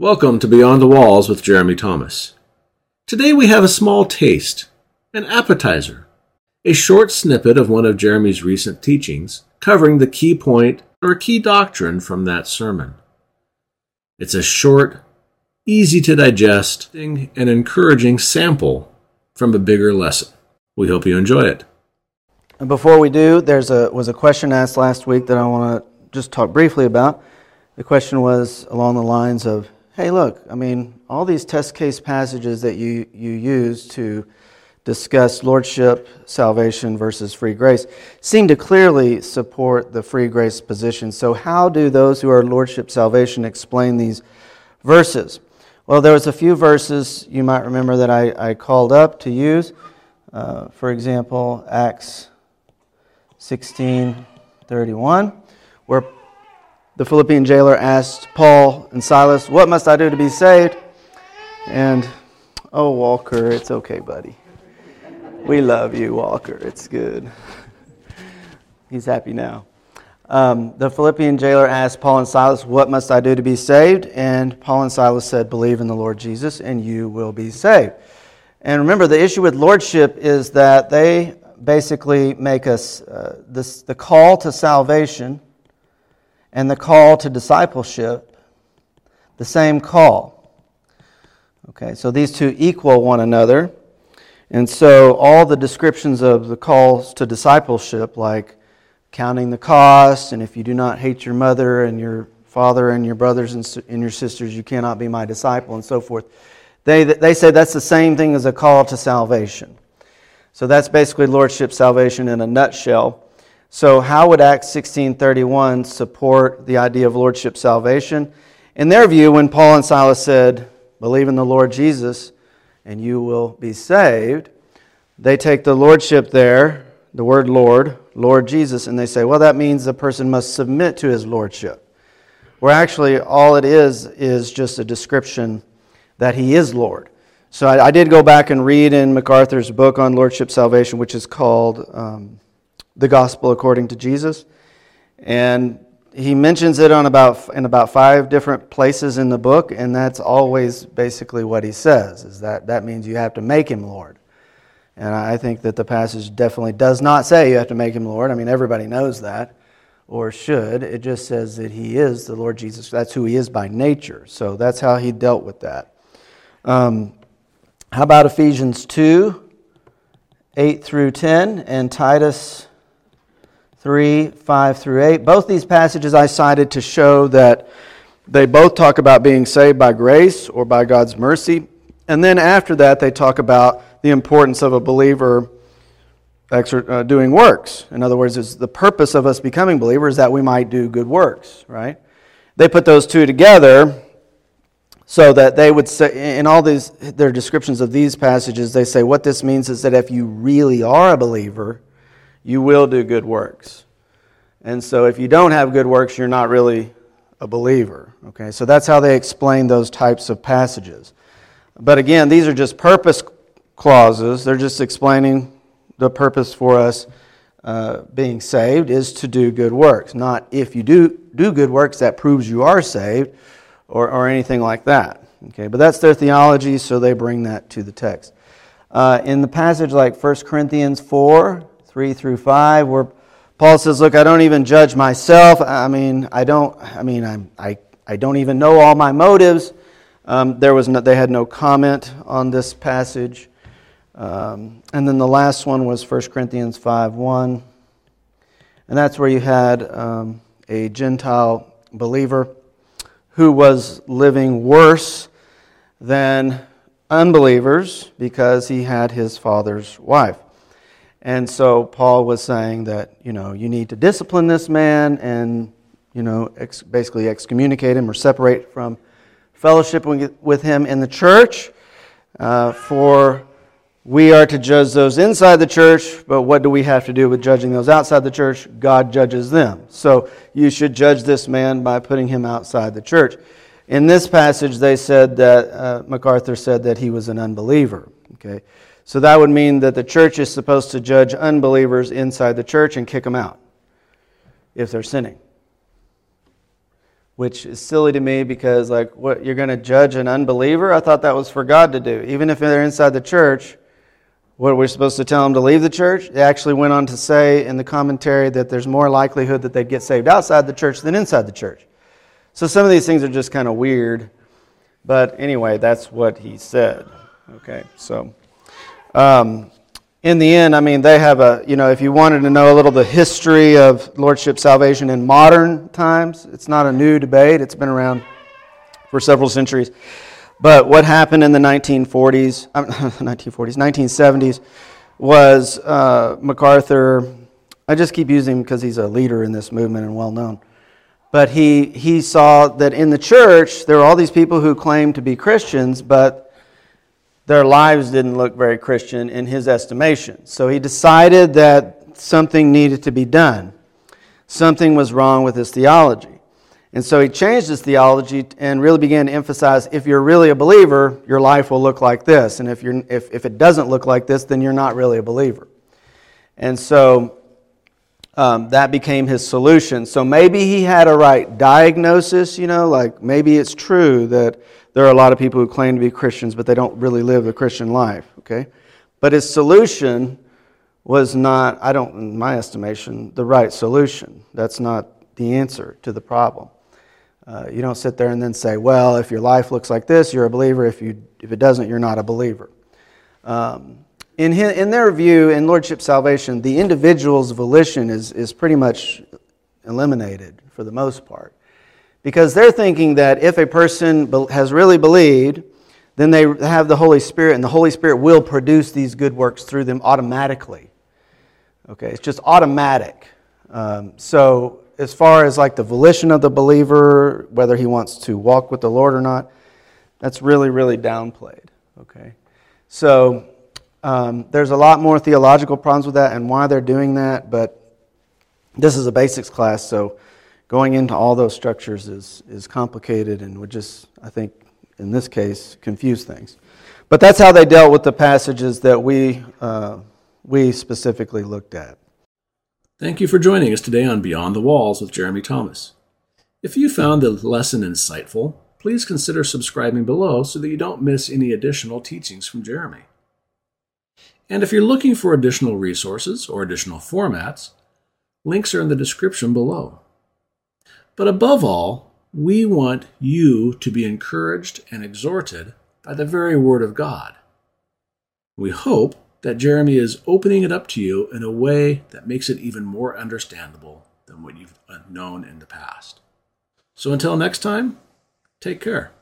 Welcome to Beyond the Walls with Jeremy Thomas. Today we have a small taste, an appetizer, a short snippet of one of Jeremy's recent teachings covering the key point or key doctrine from that sermon. It's a short, easy to digest, and encouraging sample from a bigger lesson. We hope you enjoy it. And before we do, there's a was a question asked last week that I want to just talk briefly about. The question was along the lines of, "Hey, look, I mean, all these test case passages that you you use to discuss lordship, salvation versus free grace seem to clearly support the free grace position. So, how do those who are lordship salvation explain these verses? Well, there was a few verses you might remember that I, I called up to use. Uh, for example, Acts 16 31, where the Philippian jailer asked Paul and Silas, What must I do to be saved? And, oh, Walker, it's okay, buddy. We love you, Walker. It's good. He's happy now. Um, the Philippian jailer asked Paul and Silas, What must I do to be saved? And Paul and Silas said, Believe in the Lord Jesus, and you will be saved. And remember, the issue with lordship is that they basically make us uh, this, the call to salvation and the call to discipleship the same call. Okay, so these two equal one another. And so all the descriptions of the calls to discipleship, like counting the cost, and if you do not hate your mother and your father and your brothers and, your sisters, you cannot be my disciple, and so forth, they, they say that's the same thing as a call to salvation. So that's basically lordship salvation in a nutshell. So how would Acts 16:31 support the idea of lordship salvation? In their view, when Paul and Silas said, "Believe in the Lord Jesus and you will be saved," they take the lordship there, the word Lord, Lord Jesus, and they say, "Well, that means the person must submit to his lordship." Where actually all it is is just a description that he is Lord. So I, I, did go back and read in MacArthur's book on Lordship Salvation, which is called um, The Gospel According to Jesus. And he mentions it on about, in about five different places in the book, and that's always basically what he says, is that that means you have to make him Lord. And I think that the passage definitely does not say you have to make him Lord. I mean, everybody knows that, or should. It just says that he is the Lord Jesus. That's who he is by nature. So that's how he dealt with that. Um, how about Ephesians 2, 8 through 10, and Titus 3, 5 through 8? Both these passages I cited to show that they both talk about being saved by grace or by God's mercy. And then after that, they talk about the importance of a believer uh, doing works. In other words, is the purpose of us becoming believers that we might do good works, right? They put those two together so that they would say in all these their descriptions of these passages they say what this means is that if you really are a believer you will do good works. And so if you don't have good works you're not really a believer okay? So that's how they explain those types of passages. But again these are just purpose clauses. They're just explaining the purpose for us uh, being saved is to do good works. Not if you do do good works that proves you are saved or, or anything like that. Okay, but that's their theology, so they bring that to the text. Uh, in the passage like 1 Corinthians 4, 3 through 5, where Paul says, Look, I don't even judge myself. I mean, I don't, I mean, I'm, I, I don't even know all my motives. Um, there was no, they had no comment on this passage. Um, and then the last one was 1 Corinthians 5 1. And that's where you had um, a Gentile believer who was living worse than unbelievers because he had his father's wife. And so Paul was saying that, you know, you need to discipline this man and, you know, ex- basically excommunicate him or separate from fellowship with him in the church uh, for we are to judge those inside the church, but what do we have to do with judging those outside the church? God judges them. So you should judge this man by putting him outside the church. In this passage, they said that, uh, MacArthur said that he was an unbeliever. Okay? So that would mean that the church is supposed to judge unbelievers inside the church and kick them out if they're sinning. which is silly to me because, like, what you're going to judge an unbeliever? I thought that was for God to do. Even if they're inside the church, what we're supposed to tell them to leave the church? They actually went on to say in the commentary that there's more likelihood that they'd get saved outside the church than inside the church. So some of these things are just kind of weird. But anyway, that's what he said. Okay, so um, in the end, I mean, they have a, you know, if you wanted to know a little the history of Lordship salvation in modern times, it's not a new debate, it's been around for several centuries. But what happened in the 1940s, uh, 1940s, 1970s was uh, MacArthur. I just keep using him because he's a leader in this movement and well known. But he, he saw that in the church, there were all these people who claimed to be Christians, but their lives didn't look very Christian in his estimation. So he decided that something needed to be done. Something was wrong with his theology. And so he changed his theology and really began to emphasize if you're really a believer, your life will look like this. And if, you're, if, if it doesn't look like this, then you're not really a believer. And so um, that became his solution. So maybe he had a right diagnosis, you know, like maybe it's true that there are a lot of people who claim to be Christians, but they don't really live the Christian life, okay? But his solution was not, I don't, in my estimation, the right solution. That's not the answer to the problem. Uh, you don't sit there and then say, well, if your life looks like this, you're a believer. If, you, if it doesn't, you're not a believer. Um, in, his, in their view, in Lordship salvation, the individual's volition is, is pretty much eliminated for the most part. Because they're thinking that if a person has really believed, then they have the Holy Spirit, and the Holy Spirit will produce these good works through them automatically. Okay, it's just automatic. Um, so as far as like the volition of the believer, whether he wants to walk with the Lord or not, that's really, really downplayed. Okay? So um, there's a lot more theological problems with that and why they're doing that, but this is a basics class, so going into all those structures is, is complicated and would just, I think, in this case, confuse things. But that's how they dealt with the passages that we, uh, we specifically looked at. Thank you for joining us today on Beyond the Walls with Jeremy Thomas. If you found the lesson insightful, please consider subscribing below so that you don't miss any additional teachings from Jeremy. And if you're looking for additional resources or additional formats, links are in the description below. But above all, we want you to be encouraged and exhorted by the very Word of God. We hope that Jeremy is opening it up to you in a way that makes it even more understandable than what you've known in the past. So until next time, take care.